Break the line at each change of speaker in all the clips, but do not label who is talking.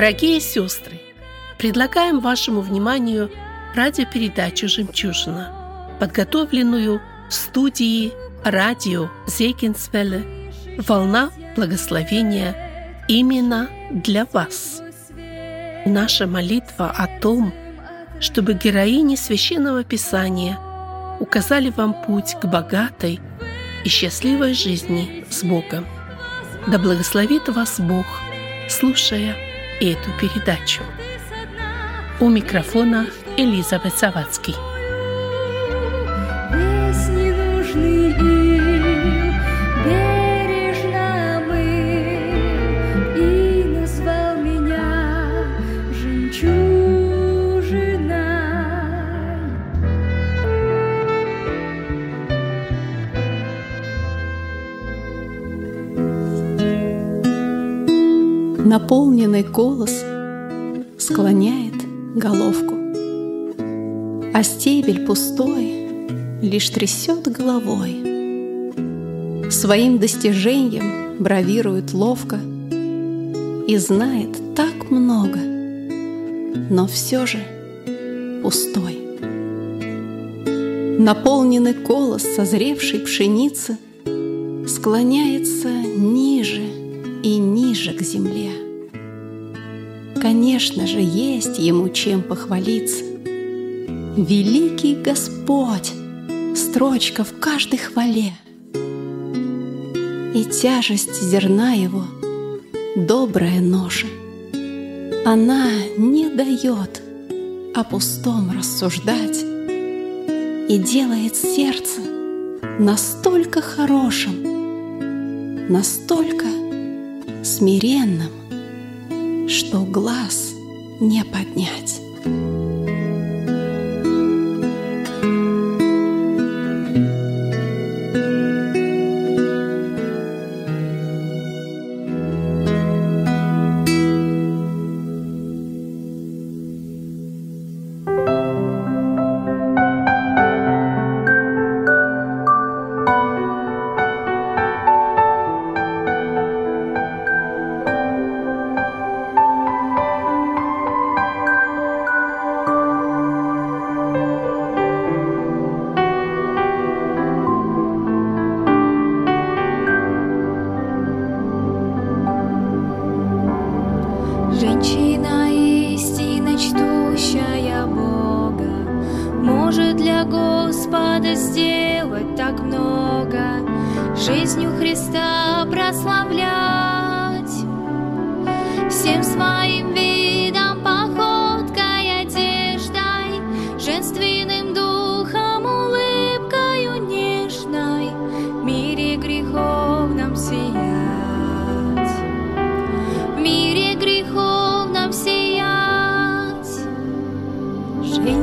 Дорогие сестры, предлагаем вашему вниманию радиопередачу «Жемчужина», подготовленную в студии радио Зейкинсвелле «Волна благословения» именно для вас. Наша молитва о том, чтобы героини Священного Писания указали вам путь к богатой и счастливой жизни с Богом. Да благословит вас Бог, слушая эту передачу. У микрофона Элизабет Савацкий.
Наполненный голос склоняет головку, А стебель пустой лишь трясет головой. Своим достижением бравирует ловко И знает так много, но все же пустой. Наполненный колос созревшей пшеницы Склоняется ниже и ниже к земле. Конечно же, есть ему чем похвалиться. Великий Господь, строчка в каждой хвале. И тяжесть зерна его — добрая ноша. Она не дает о пустом рассуждать и делает сердце настолько хорошим, настолько смиренным, что глаз не поднять.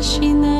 起呢？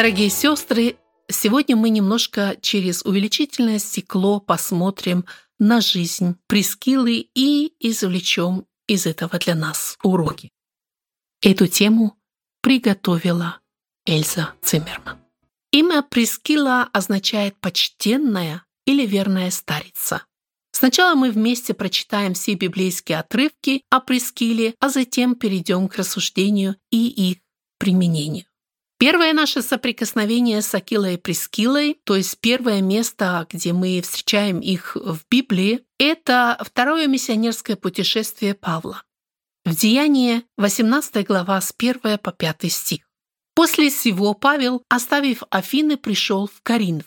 Дорогие сестры, сегодня мы немножко через увеличительное стекло посмотрим на жизнь Прескилы и извлечем из этого для нас уроки. Эту тему приготовила Эльза Циммерман. Имя Прескила означает «почтенная» или «верная старица». Сначала мы вместе прочитаем все библейские отрывки о Прескиле, а затем перейдем к рассуждению и их применению. Первое наше соприкосновение с Акилой и Прескилой, то есть первое место, где мы встречаем их в Библии, это второе миссионерское путешествие Павла. В Деянии 18 глава с 1 по 5 стих. После всего Павел, оставив Афины, пришел в Коринф.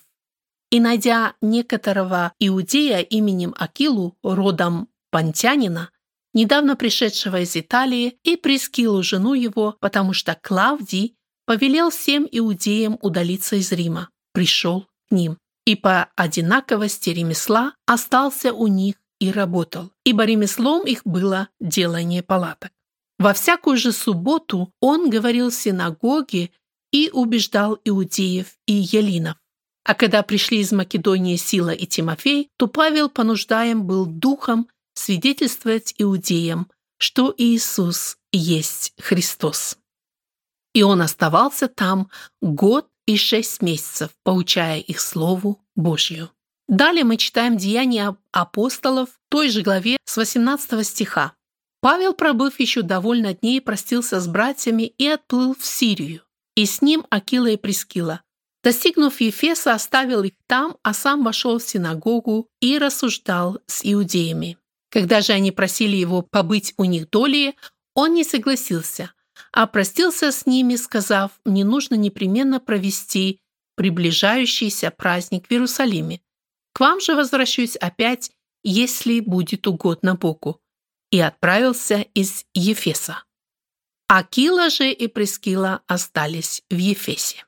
И, найдя некоторого иудея именем Акилу, родом Пантянина, недавно пришедшего из Италии, и Прескилу, жену его, потому что Клавдий повелел всем иудеям удалиться из Рима, пришел к ним, и по одинаковости ремесла остался у них и работал, ибо ремеслом их было делание палаток. Во всякую же субботу он говорил в синагоге и убеждал иудеев и елинов. А когда пришли из Македонии Сила и Тимофей, то Павел понуждаем был духом свидетельствовать иудеям, что Иисус есть Христос. И он оставался там год и шесть месяцев, поучая их Слову Божью. Далее мы читаем Деяния апостолов в той же главе с 18 стиха. Павел, пробыв еще довольно дней, простился с братьями и отплыл в Сирию. И с ним Акила и Прескила. Достигнув Ефеса, оставил их там, а сам вошел в синагогу и рассуждал с иудеями. Когда же они просили его побыть у них долее, он не согласился – а простился с ними, сказав, мне нужно непременно провести приближающийся праздник в Иерусалиме. К вам же возвращусь опять, если будет угодно Богу. И отправился из Ефеса. Акила же и Прескила остались в Ефесе.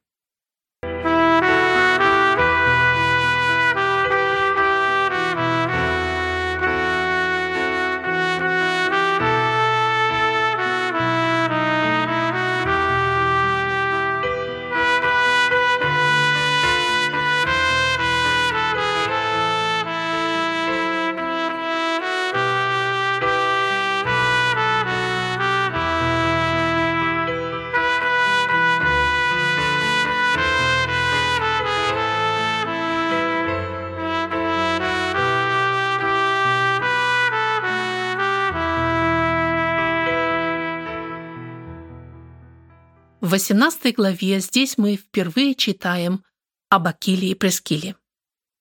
18 главе здесь мы впервые читаем об Акиле и Прескиле.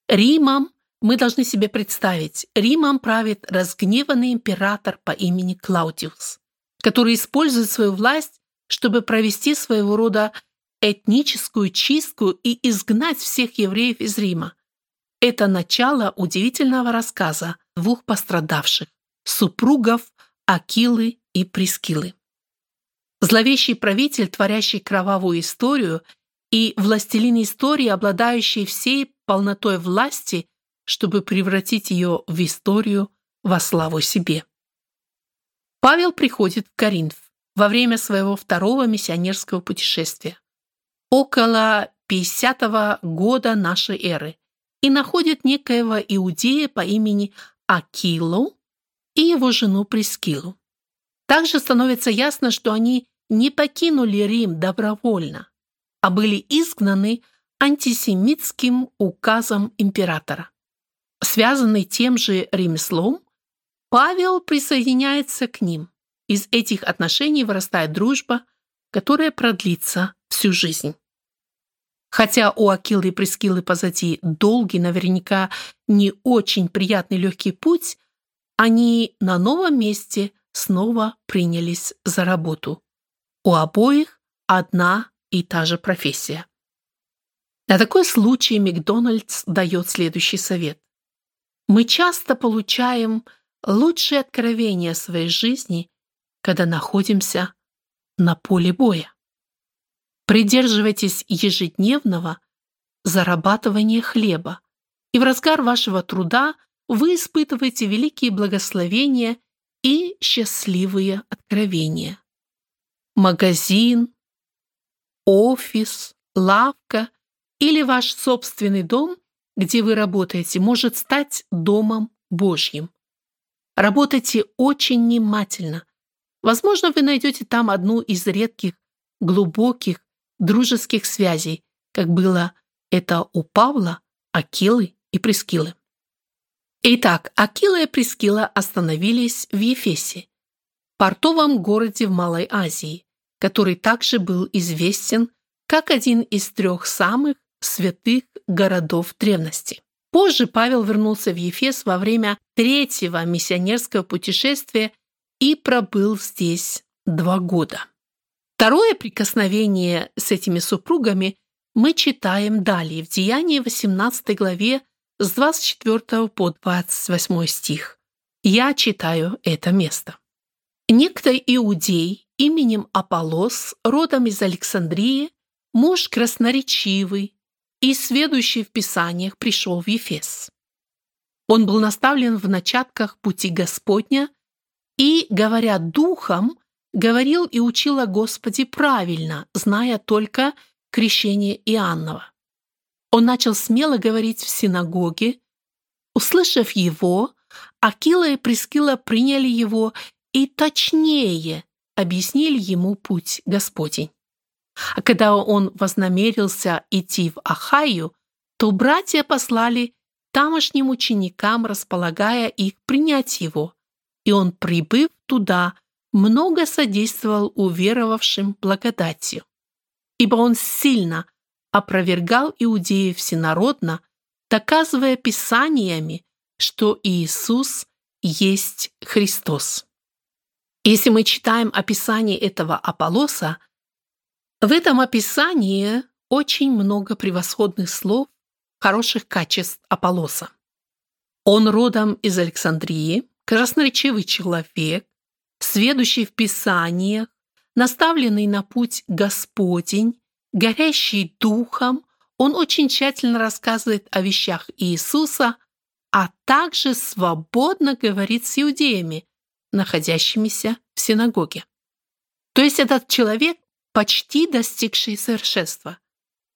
Римом мы должны себе представить, Римом правит разгневанный император по имени Клаудиус, который использует свою власть, чтобы провести своего рода этническую чистку и изгнать всех евреев из Рима. Это начало удивительного рассказа двух пострадавших – супругов Акилы и Прескилы. Зловещий правитель, творящий кровавую историю, и властелин истории, обладающий всей полнотой власти, чтобы превратить ее в историю во славу себе. Павел приходит в Коринф во время своего второго миссионерского путешествия, около 50 года нашей эры, и находит некоего иудея по имени Акилу и его жену Прескилу. Также становится ясно, что они не покинули Рим добровольно, а были изгнаны антисемитским указом императора. связанный тем же ремеслом, Павел присоединяется к ним. Из этих отношений вырастает дружба, которая продлится всю жизнь. Хотя у Акилы и Прескилы позади долгий, наверняка не очень приятный легкий путь, они на новом месте снова принялись за работу. У обоих одна и та же профессия. На такой случай Макдональдс дает следующий совет. Мы часто получаем лучшие откровения своей жизни, когда находимся на поле боя. Придерживайтесь ежедневного зарабатывания хлеба, и в разгар вашего труда вы испытываете великие благословения и счастливые откровения. Магазин, офис, лавка или ваш собственный дом, где вы работаете, может стать домом Божьим. Работайте очень внимательно. Возможно, вы найдете там одну из редких, глубоких дружеских связей, как было это у Павла, Акилы и Прескилы. Итак, Акила и Прескила остановились в Ефесе, портовом городе в Малой Азии, который также был известен как один из трех самых святых городов древности. Позже Павел вернулся в Ефес во время третьего миссионерского путешествия и пробыл здесь два года. Второе прикосновение с этими супругами мы читаем далее в Деянии 18 главе с 24 по 28 стих. Я читаю это место. Некто иудей именем Аполлос, родом из Александрии, муж красноречивый и сведущий в Писаниях, пришел в Ефес. Он был наставлен в начатках пути Господня и, говоря духом, говорил и учил о Господе правильно, зная только крещение Иоаннова. Он начал смело говорить в синагоге. Услышав его, Акила и Прескила приняли его и точнее объяснили ему путь Господень. А когда он вознамерился идти в Ахаю, то братья послали тамошним ученикам, располагая их принять его, и он, прибыв туда, много содействовал уверовавшим благодатью, ибо он сильно опровергал иудеев всенародно, доказывая писаниями, что Иисус есть Христос. Если мы читаем описание этого Аполлоса, в этом описании очень много превосходных слов, хороших качеств Аполлоса. Он родом из Александрии, красноречивый человек, сведущий в Писаниях, наставленный на путь Господень, горящий духом, он очень тщательно рассказывает о вещах Иисуса, а также свободно говорит с иудеями, находящимися в синагоге. То есть этот человек почти достигший совершенства.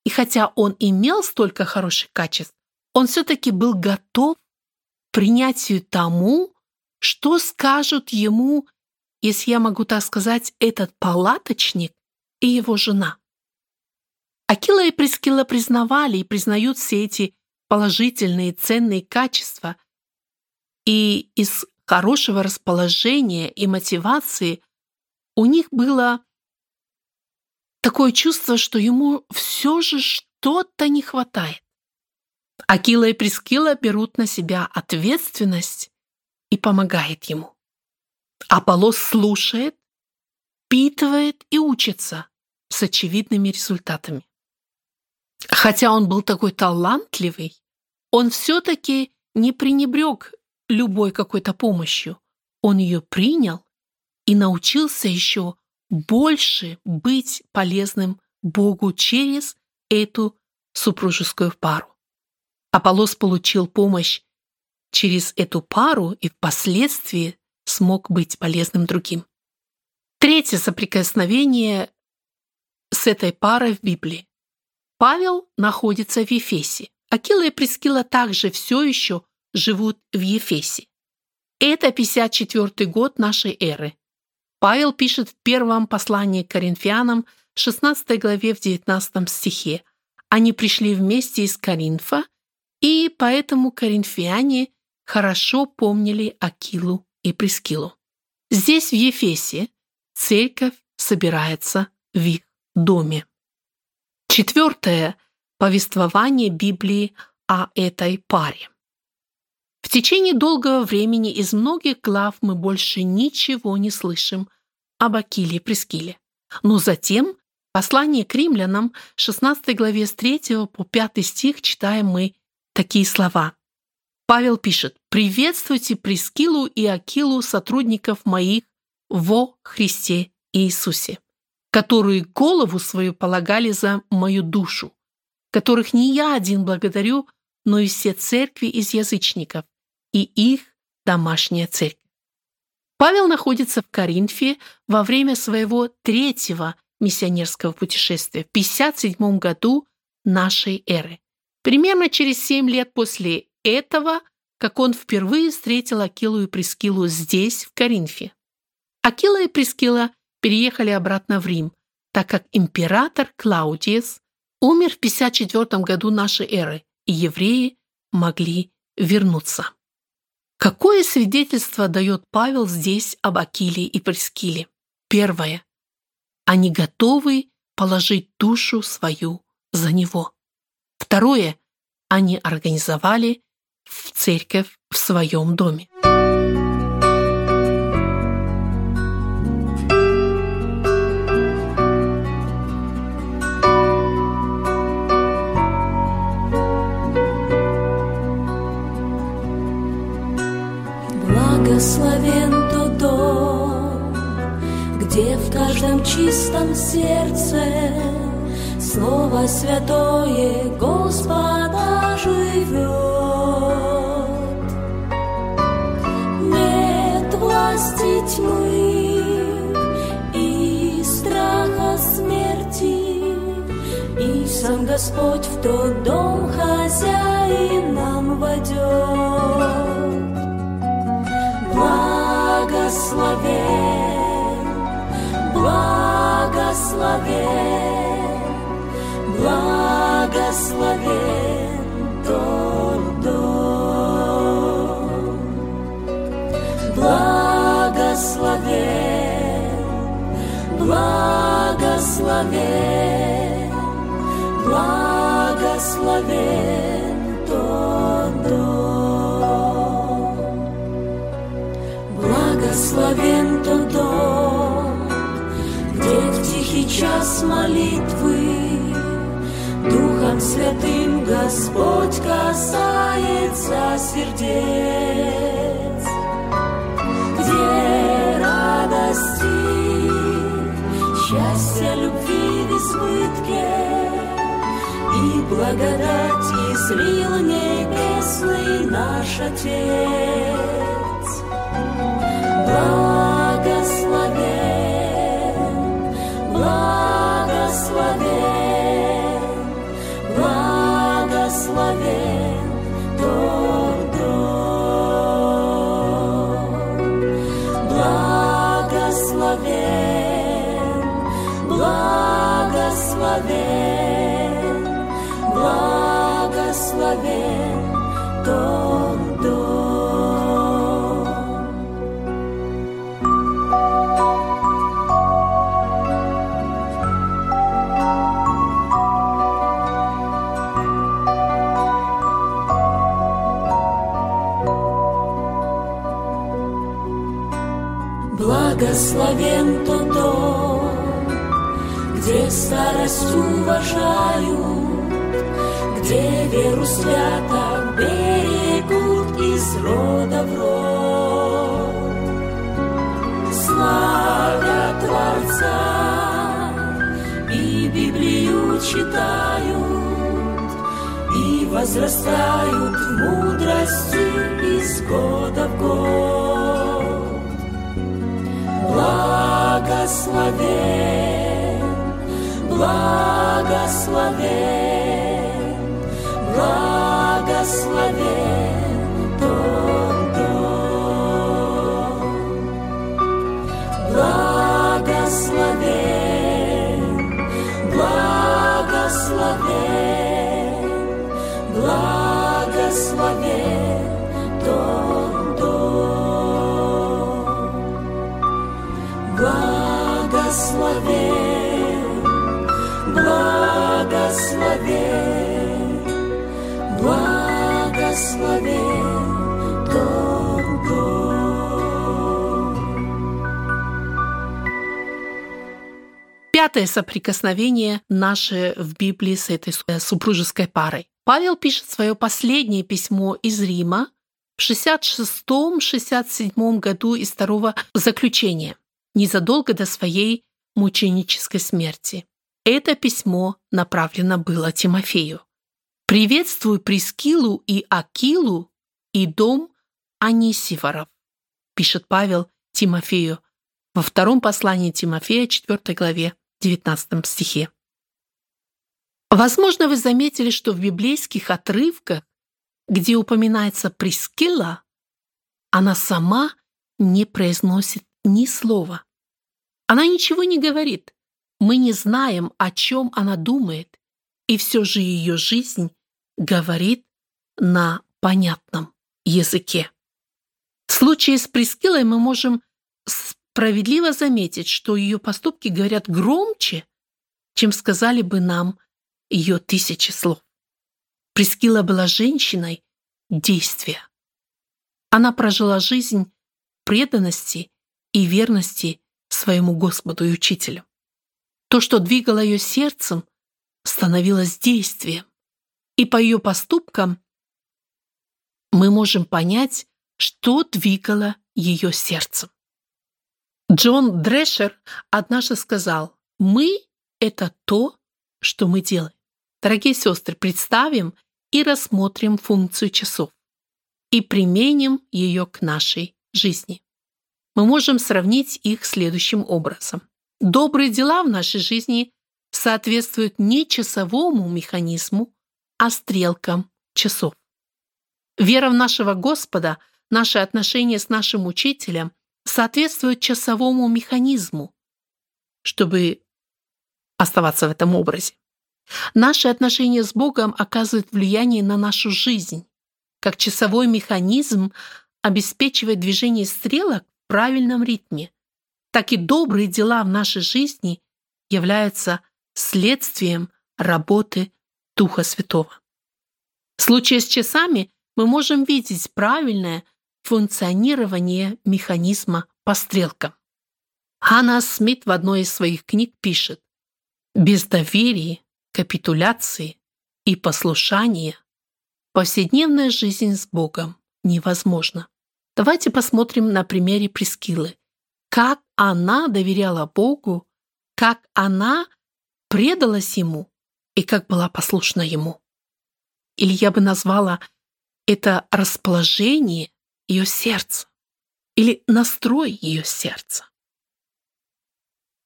И хотя он имел столько хороших качеств, он все-таки был готов к принятию тому, что скажут ему если я могу так сказать, этот палаточник и его жена. Акила и Прескила признавали и признают все эти положительные ценные качества, и из хорошего расположения и мотивации у них было такое чувство, что ему все же что-то не хватает. Акила и Прескила берут на себя ответственность и помогает ему. Аполлос слушает, впитывает и учится с очевидными результатами. Хотя он был такой талантливый, он все-таки не пренебрег любой какой-то помощью. Он ее принял и научился еще больше быть полезным Богу через эту супружескую пару. Аполлос получил помощь через эту пару и впоследствии смог быть полезным другим. Третье соприкосновение с этой парой в Библии. Павел находится в Ефесе. Акила и Прескила также все еще живут в Ефесе. Это 54 год нашей эры. Павел пишет в первом послании к Коринфянам, 16 главе в 19 стихе. Они пришли вместе из Коринфа и поэтому коринфяне хорошо помнили Акилу и Прескилу. Здесь, в Ефесе, церковь собирается в их доме. Четвертое повествование Библии о этой паре. В течение долгого времени из многих глав мы больше ничего не слышим об Акиле и Прескиле. Но затем послание к римлянам, 16 главе с 3 по 5 стих читаем мы такие слова. Павел пишет «Приветствуйте Прескилу и Акилу, сотрудников моих во Христе Иисусе, которые голову свою полагали за мою душу, которых не я один благодарю, но и все церкви из язычников и их домашняя церковь. Павел находится в Коринфе во время своего третьего миссионерского путешествия в 57 году нашей эры. Примерно через семь лет после этого, как он впервые встретил Акилу и Прескилу здесь, в Коринфе. Акила и Прескила переехали обратно в Рим, так как император Клаудиес умер в 54 году нашей эры, и евреи могли вернуться. Какое свидетельство дает Павел здесь об Акиле и Прескиле? Первое. Они готовы положить душу свою за него. Второе. Они организовали в церковь в своем доме.
Благословен тот дом, где в каждом чистом сердце Слово святое Господа живет. Нет власти тьмы и страха смерти, И сам Господь в тот дом хозяин нам войдет благословен, благословен, благословен тот дом. Благословен, благословен, благословен час молитвы. Духом Святым Господь касается сердец, где радости, счастья, любви в избытке? И благодать излил небесный наш Отец. Благословен, благословен, благословен благослови, благослови, благослови тот дом.
Пятое соприкосновение наше в Библии с этой э, супружеской парой. Павел пишет свое последнее письмо из Рима в 66-67 году из второго заключения незадолго до своей мученической смерти. Это письмо направлено было Тимофею. «Приветствую Прескилу и Акилу и дом Анисифоров», пишет Павел Тимофею во втором послании Тимофея, 4 главе, 19 стихе. Возможно, вы заметили, что в библейских отрывках, где упоминается Прескила, она сама не произносит ни слова. Она ничего не говорит. Мы не знаем, о чем она думает, и все же ее жизнь говорит на понятном языке. В случае с Прескилой мы можем справедливо заметить, что ее поступки говорят громче, чем сказали бы нам ее тысячи слов. Прескила была женщиной действия. Она прожила жизнь преданности и верности своему Господу и Учителю. То, что двигало ее сердцем, становилось действием. И по ее поступкам мы можем понять, что двигало ее сердцем. Джон Дрешер однажды сказал, «Мы — это то, что мы делаем». Дорогие сестры, представим и рассмотрим функцию часов и применим ее к нашей жизни. Мы можем сравнить их следующим образом. Добрые дела в нашей жизни соответствуют не часовому механизму, а стрелкам часов. Вера в нашего Господа, наши отношения с нашим учителем соответствуют часовому механизму, чтобы оставаться в этом образе. Наши отношения с Богом оказывают влияние на нашу жизнь, как часовой механизм обеспечивает движение стрелок правильном ритме, так и добрые дела в нашей жизни являются следствием работы Духа Святого. В случае с часами мы можем видеть правильное функционирование механизма по стрелкам. Ханна Смит в одной из своих книг пишет, «Без доверия капитуляции и послушания повседневная жизнь с Богом невозможна. Давайте посмотрим на примере Прескилы. Как она доверяла Богу, как она предалась Ему и как была послушна Ему. Или я бы назвала это расположение ее сердца или настрой ее сердца.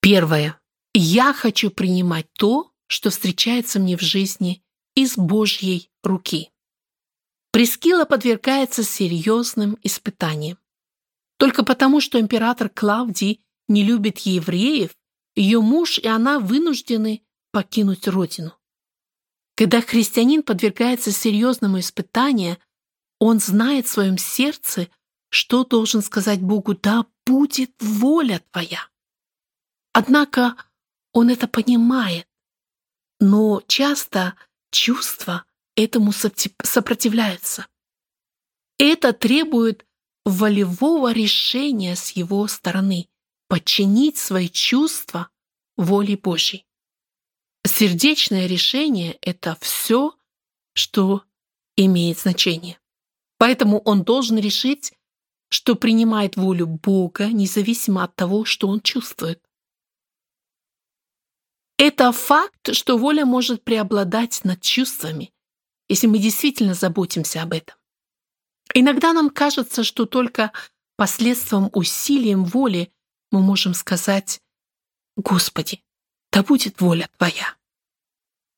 Первое. Я хочу принимать то, что встречается мне в жизни из Божьей руки. Прескила подвергается серьезным испытаниям. Только потому, что император Клавдий не любит евреев, ее муж и она вынуждены покинуть родину. Когда христианин подвергается серьезному испытанию, он знает в своем сердце, что должен сказать Богу «Да будет воля Твоя». Однако он это понимает, но часто чувства этому сопротивляются. Это требует волевого решения с его стороны подчинить свои чувства воле Божьей. Сердечное решение – это все, что имеет значение. Поэтому он должен решить, что принимает волю Бога, независимо от того, что он чувствует. Это факт, что воля может преобладать над чувствами, если мы действительно заботимся об этом. Иногда нам кажется, что только последствием усилием воли мы можем сказать «Господи, да будет воля Твоя».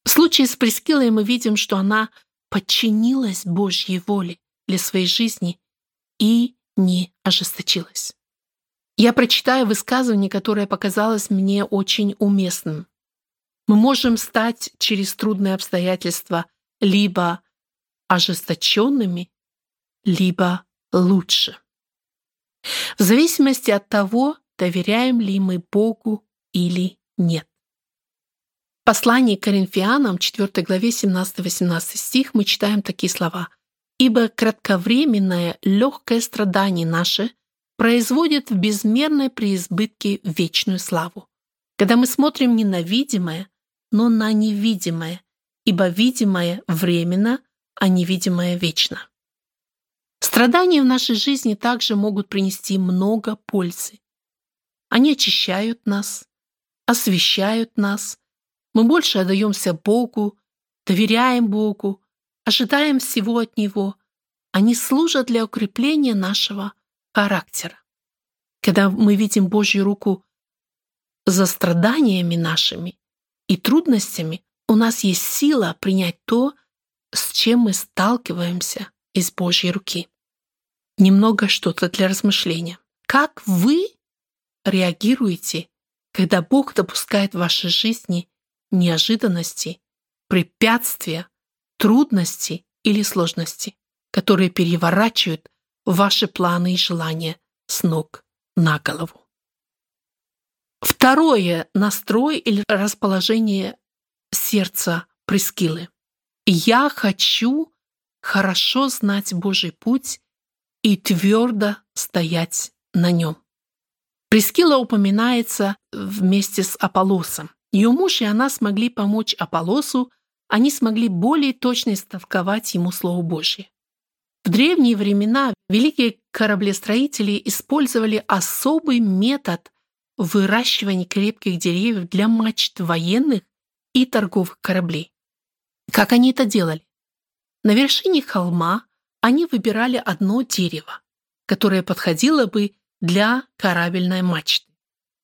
В случае с Прескилой мы видим, что она подчинилась Божьей воле для своей жизни и не ожесточилась. Я прочитаю высказывание, которое показалось мне очень уместным. Мы можем стать через трудные обстоятельства либо ожесточенными, либо лучше. В зависимости от того, доверяем ли мы Богу или нет. В послании к Коринфянам, 4 главе 17-18 стих, мы читаем такие слова. «Ибо кратковременное легкое страдание наше производит в безмерной преизбытке вечную славу. Когда мы смотрим не на видимое, но на невидимое, ибо видимое временно, а невидимое вечно». Страдания в нашей жизни также могут принести много пользы. Они очищают нас, освещают нас. Мы больше отдаемся Богу, доверяем Богу, ожидаем всего от Него. Они служат для укрепления нашего характера. Когда мы видим Божью руку за страданиями нашими и трудностями, у нас есть сила принять то, с чем мы сталкиваемся из Божьей руки немного что-то для размышления. Как вы реагируете, когда Бог допускает в вашей жизни неожиданности, препятствия, трудности или сложности, которые переворачивают ваши планы и желания с ног на голову? Второе – настрой или расположение сердца Прескилы. Я хочу хорошо знать Божий путь и твердо стоять на нем. Прескила упоминается вместе с Аполлосом. Ее муж и она смогли помочь Аполлосу, они смогли более точно истолковать ему Слово Божье. В древние времена великие кораблестроители использовали особый метод выращивания крепких деревьев для мачт военных и торговых кораблей. Как они это делали? На вершине холма они выбирали одно дерево, которое подходило бы для корабельной мачты.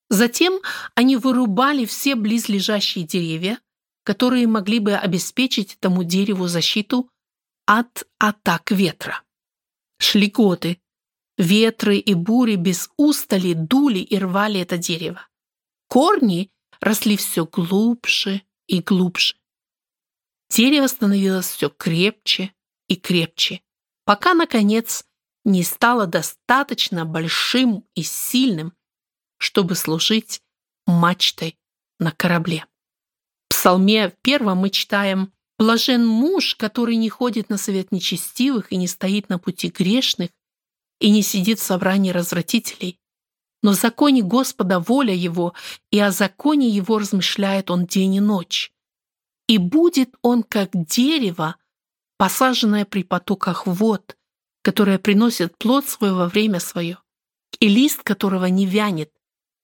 Затем они вырубали все близлежащие деревья, которые могли бы обеспечить этому дереву защиту от атак ветра. Шли годы. Ветры и бури без устали дули и рвали это дерево. Корни росли все глубже и глубже. Дерево становилось все крепче и крепче пока, наконец, не стало достаточно большим и сильным, чтобы служить мачтой на корабле. В псалме первом мы читаем «Блажен муж, который не ходит на совет нечестивых и не стоит на пути грешных и не сидит в собрании развратителей, но в законе Господа воля его, и о законе его размышляет он день и ночь. И будет он, как дерево, посаженное при потоках вод, которое приносит плод свой во время свое, и лист которого не вянет,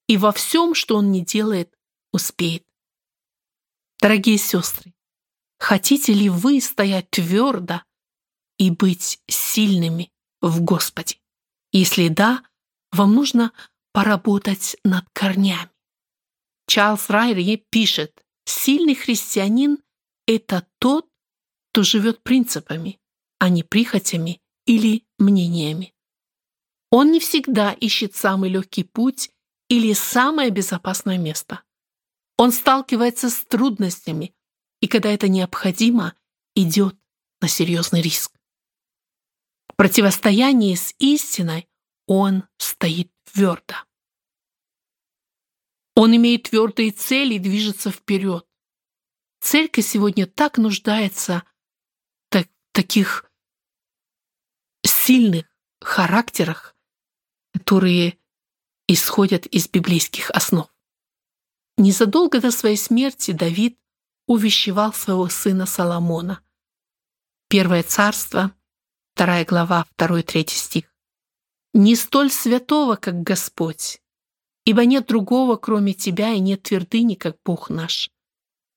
и во всем, что он не делает, успеет. Дорогие сестры, хотите ли вы стоять твердо и быть сильными в Господе? Если да, вам нужно поработать над корнями. Чарльз Райри пишет, сильный христианин – это тот, кто живет принципами, а не прихотями или мнениями. Он не всегда ищет самый легкий путь или самое безопасное место. Он сталкивается с трудностями и, когда это необходимо, идет на серьезный риск. В противостоянии с истиной он стоит твердо. Он имеет твердые цели и движется вперед. Церковь сегодня так нуждается таких сильных характерах, которые исходят из библейских основ. Незадолго до своей смерти Давид увещевал своего сына Соломона. Первое царство, вторая глава, второй третий стих. «Не столь святого, как Господь, ибо нет другого, кроме Тебя, и нет твердыни, как Бог наш.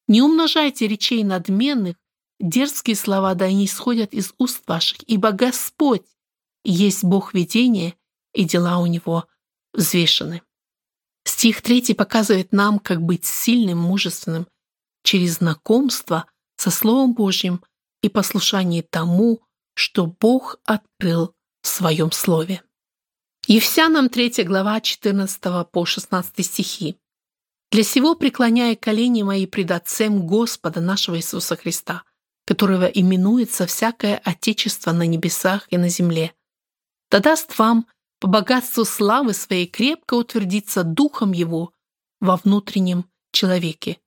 Не умножайте речей надменных, Дерзкие слова да не исходят из уст ваших, ибо Господь есть Бог видения, и дела у Него взвешены. Стих 3 показывает нам, как быть сильным, мужественным через знакомство со Словом Божьим и послушание тому, что Бог открыл в Своем Слове. Евсянам 3 глава 14 по 16 стихи. «Для сего преклоняя колени мои пред Отцем Господа нашего Иисуса Христа, которого именуется всякое Отечество на небесах и на земле. Да даст вам по богатству славы своей крепко утвердиться духом его во внутреннем человеке.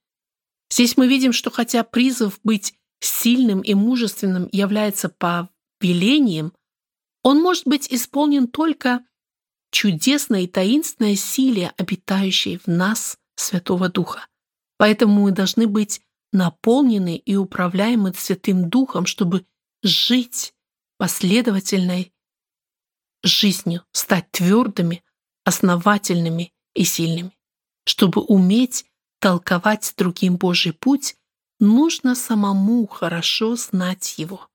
Здесь мы видим, что хотя призыв быть сильным и мужественным является повелением, он может быть исполнен только чудесной и таинственной силе, обитающей в нас Святого Духа. Поэтому мы должны быть наполнены и управляемы Святым Духом, чтобы жить последовательной жизнью, стать твердыми, основательными и сильными. Чтобы уметь толковать другим Божий путь, нужно самому хорошо знать его.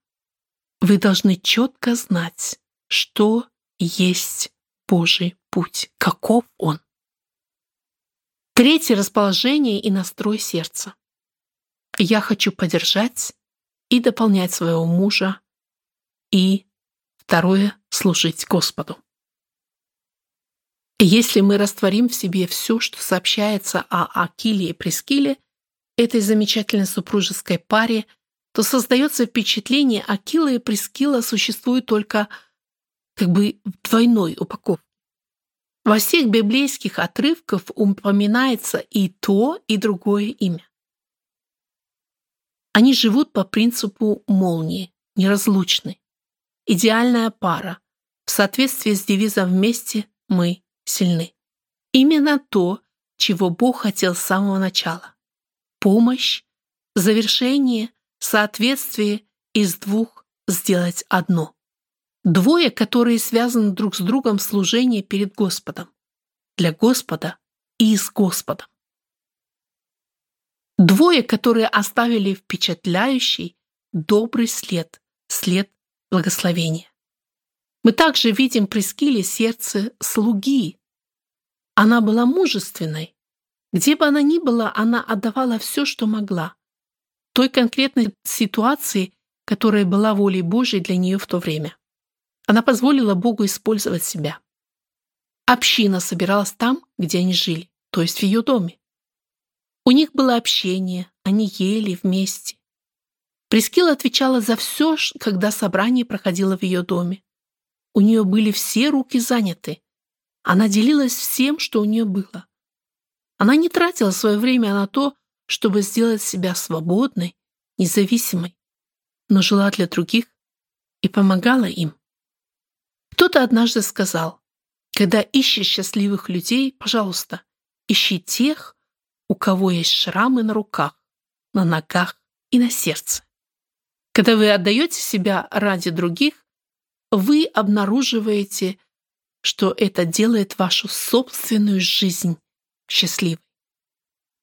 Вы должны четко знать, что есть Божий путь, каков он. Третье расположение и настрой сердца. Я хочу поддержать и дополнять своего мужа. И второе — служить Господу. Если мы растворим в себе все, что сообщается о Акиле и Прескиле, этой замечательной супружеской паре, то создается впечатление, Акила и Прескила существуют только как бы в двойной упаковке. Во всех библейских отрывках упоминается и то, и другое имя. Они живут по принципу молнии, неразлучны. Идеальная пара. В соответствии с девизом «Вместе мы сильны». Именно то, чего Бог хотел с самого начала. Помощь, завершение, соответствие из двух сделать одно. Двое, которые связаны друг с другом в служении перед Господом. Для Господа и с Господом. Двое, которые оставили впечатляющий, добрый след, след благословения. Мы также видим при Скиле сердце слуги. Она была мужественной. Где бы она ни была, она отдавала все, что могла. Той конкретной ситуации, которая была волей Божьей для нее в то время. Она позволила Богу использовать себя. Община собиралась там, где они жили, то есть в ее доме. У них было общение, они ели вместе. Прескила отвечала за все, когда собрание проходило в ее доме. У нее были все руки заняты. Она делилась всем, что у нее было. Она не тратила свое время на то, чтобы сделать себя свободной, независимой, но жила для других и помогала им. Кто-то однажды сказал, когда ищешь счастливых людей, пожалуйста, ищи тех, у кого есть шрамы на руках, на ногах и на сердце. Когда вы отдаете себя ради других, вы обнаруживаете, что это делает вашу собственную жизнь счастливой.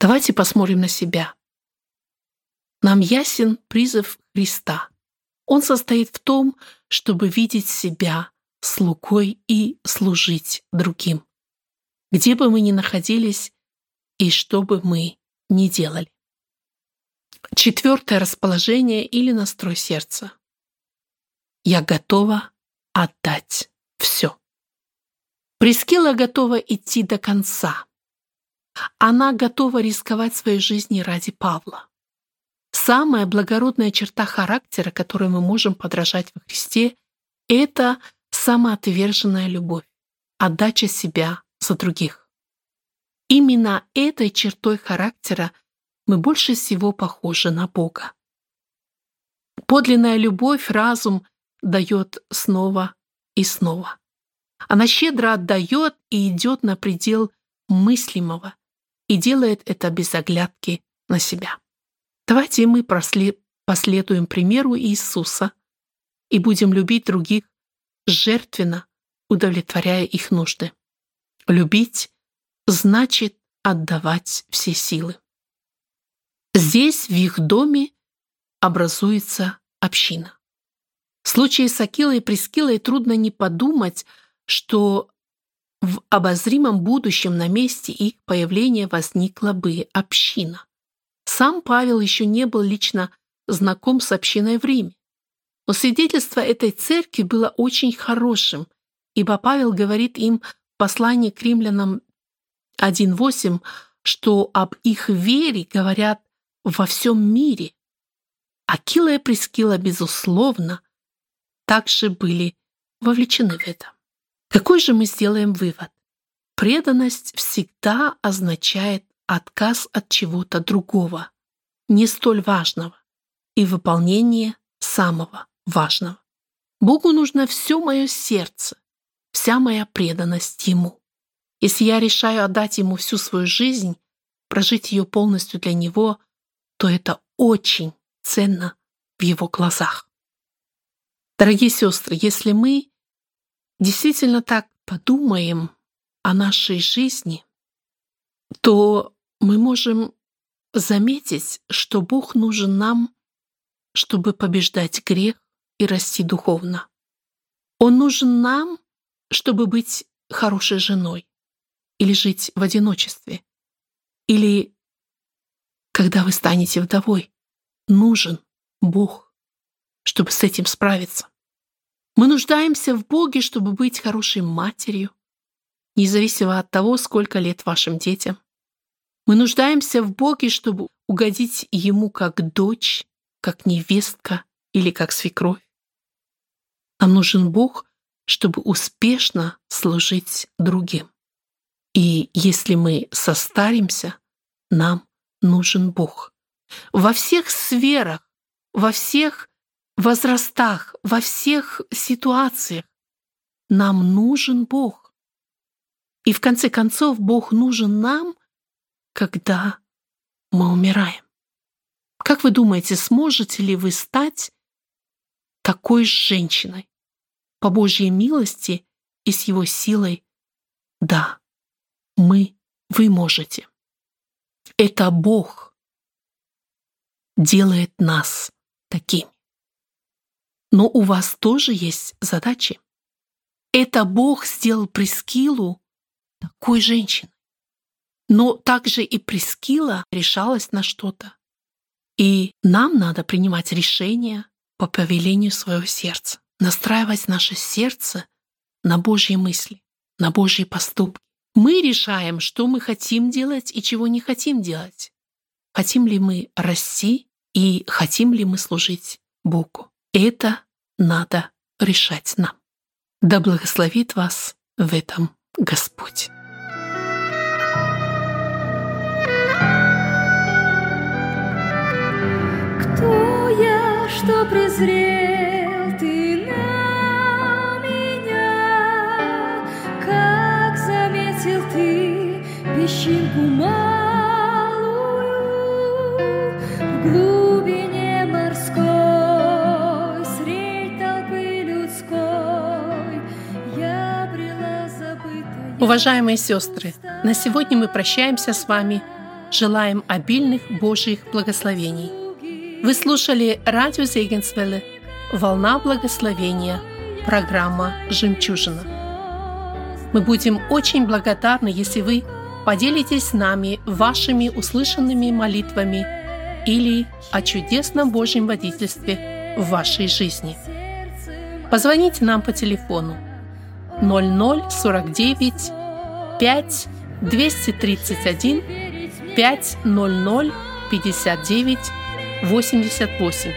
Давайте посмотрим на себя. Нам ясен призыв Христа. Он состоит в том, чтобы видеть себя слугой и служить другим. Где бы мы ни находились и что бы мы ни делали. Четвертое расположение или настрой сердца. Я готова отдать все. Прескила готова идти до конца. Она готова рисковать своей жизнью ради Павла. Самая благородная черта характера, которой мы можем подражать во Христе, это самоотверженная любовь, отдача себя за других. Именно этой чертой характера мы больше всего похожи на Бога. Подлинная любовь разум дает снова и снова. Она щедро отдает и идет на предел мыслимого и делает это без оглядки на себя. Давайте мы последуем примеру Иисуса и будем любить других жертвенно удовлетворяя их нужды. Любить значит отдавать все силы. Здесь, в их доме, образуется община. В случае с Акилой и Прескилой трудно не подумать, что в обозримом будущем на месте их появления возникла бы община. Сам Павел еще не был лично знаком с общиной в Риме. Но свидетельство этой церкви было очень хорошим, ибо Павел говорит им в послании к римлянам 1.8, что об их вере говорят во всем мире. Акила и Прескила, безусловно, также были вовлечены в это. Какой же мы сделаем вывод? Преданность всегда означает отказ от чего-то другого, не столь важного и выполнение самого важного. Богу нужно все мое сердце, вся моя преданность Ему. Если я решаю отдать Ему всю свою жизнь, прожить ее полностью для Него, то это очень ценно в Его глазах. Дорогие сестры, если мы действительно так подумаем о нашей жизни, то мы можем заметить, что Бог нужен нам, чтобы побеждать грех и расти духовно. Он нужен нам, чтобы быть хорошей женой или жить в одиночестве. Или когда вы станете вдовой, нужен Бог, чтобы с этим справиться. Мы нуждаемся в Боге, чтобы быть хорошей матерью, независимо от того, сколько лет вашим детям. Мы нуждаемся в Боге, чтобы угодить Ему как дочь, как невестка или как свекровь. Нам нужен Бог, чтобы успешно служить другим. И если мы состаримся, нам нужен Бог. Во всех сферах, во всех возрастах, во всех ситуациях нам нужен Бог. И в конце концов Бог нужен нам, когда мы умираем. Как вы думаете, сможете ли вы стать такой женщиной? По Божьей милости и с Его силой? Да, мы, вы можете. Это Бог делает нас такими. Но у вас тоже есть задачи. Это Бог сделал Прескилу такой женщиной. Но также и Прескила решалась на что-то. И нам надо принимать решения по повелению своего сердца, настраивать наше сердце на Божьи мысли, на Божьи поступки. Мы решаем, что мы хотим делать и чего не хотим делать. Хотим ли мы расти и хотим ли мы служить Богу. Это надо решать нам. Да благословит вас в этом Господь.
Что презрел ты на меня? Как заметил ты песчинку малую в глубине морской, средь толпы людской, я брела забытая.
Уважаемые сестры, на сегодня мы прощаемся с вами. Желаем обильных Божьих благословений. Вы слушали радио Зегенсвелле «Волна благословения», программа «Жемчужина». Мы будем очень благодарны, если вы поделитесь с нами вашими услышанными молитвами или о чудесном Божьем водительстве в вашей жизни. Позвоните нам по телефону 0049 5 231 500 59 88.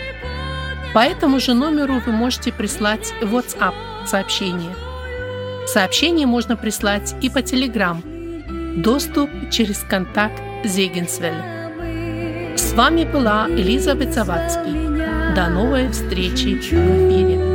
По этому же номеру вы можете прислать WhatsApp сообщение. Сообщение можно прислать и по Telegram. Доступ через контакт Зегенсвель. С вами была Элизабет Завадский. До новой встречи в эфире.